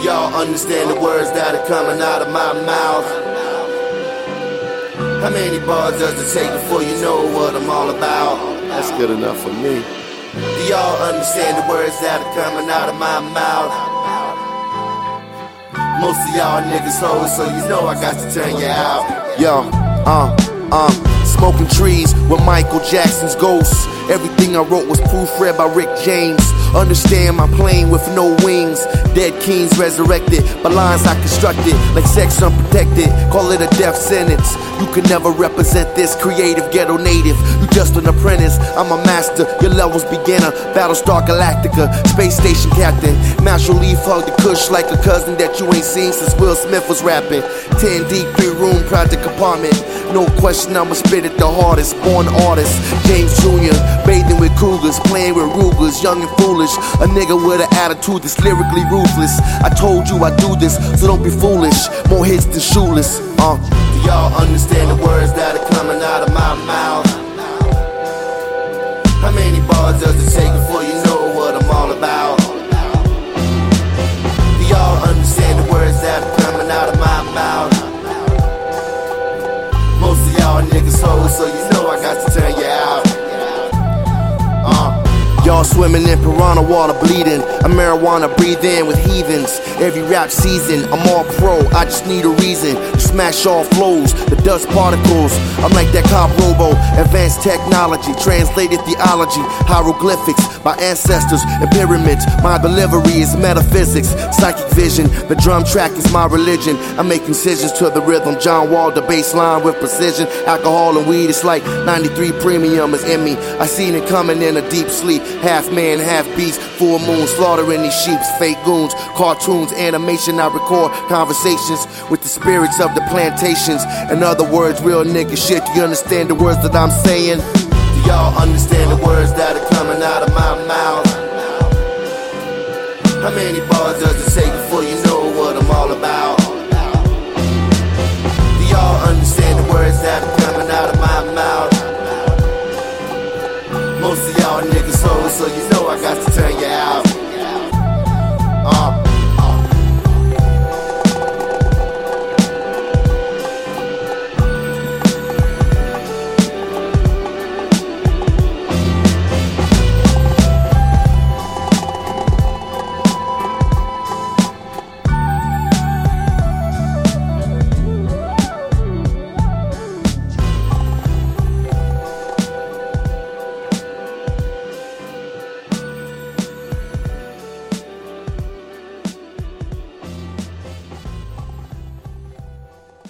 Do y'all understand the words that are coming out of my mouth? How many bars does it take before you know what I'm all about? That's good enough for me. Do y'all understand the words that are coming out of my mouth? Most of y'all niggas hoes, so you know I got to turn you out. Yo, uh, uh, smoking trees with Michael Jackson's ghosts. Everything I wrote was proofread by Rick James. Understand my plane with no wings. Dead kings resurrected by lines I constructed like sex unprotected. Call it a death sentence. You can never represent this creative ghetto native. You just an apprentice. I'm a master. Your level's beginner. Battlestar Galactica, space station captain. Marshall Leaf hug the cush like a cousin that you ain't seen since Will Smith was rapping. 10 deep, three room project apartment. No question, I'ma spit it the hardest. Born artist, James Jr. Bathing with cougars, playing with Rugers, young and foolish. A nigga with an attitude that's lyrically ruthless. I told you I do this, so don't be foolish. More hits than shoeless. Uh. Do y'all understand the words that are coming out of my mouth? How many bars does it take before you know what I'm all about? Do y'all understand the words that are coming out of my mouth? Most of y'all niggas hoes, so you know I got to turn you out. Y'all swimming in piranha water, bleeding. A marijuana breathe in with heathens. Every rap season, I'm all pro. I just need a reason to smash all flows, the dust particles. I'm like that cop robo, advanced technology, translated theology, hieroglyphics, my ancestors and pyramids. My delivery is metaphysics, psychic vision. The drum track is my religion. I make incisions to the rhythm. John Wall, the bass line with precision. Alcohol and weed, it's like 93 premium is in me. I seen it coming in a deep sleep. Half man, half beast, full moon, slaughtering these sheeps, fake goons, cartoons, animation. I record conversations with the spirits of the plantations. In other words, real nigga shit. Do you understand the words that I'm saying? Do y'all understand the words that are coming out of my mouth? How many bars does it take before you know what I'm all about? Most of y'all niggas hoes, so you know I got to turn you out. Uh.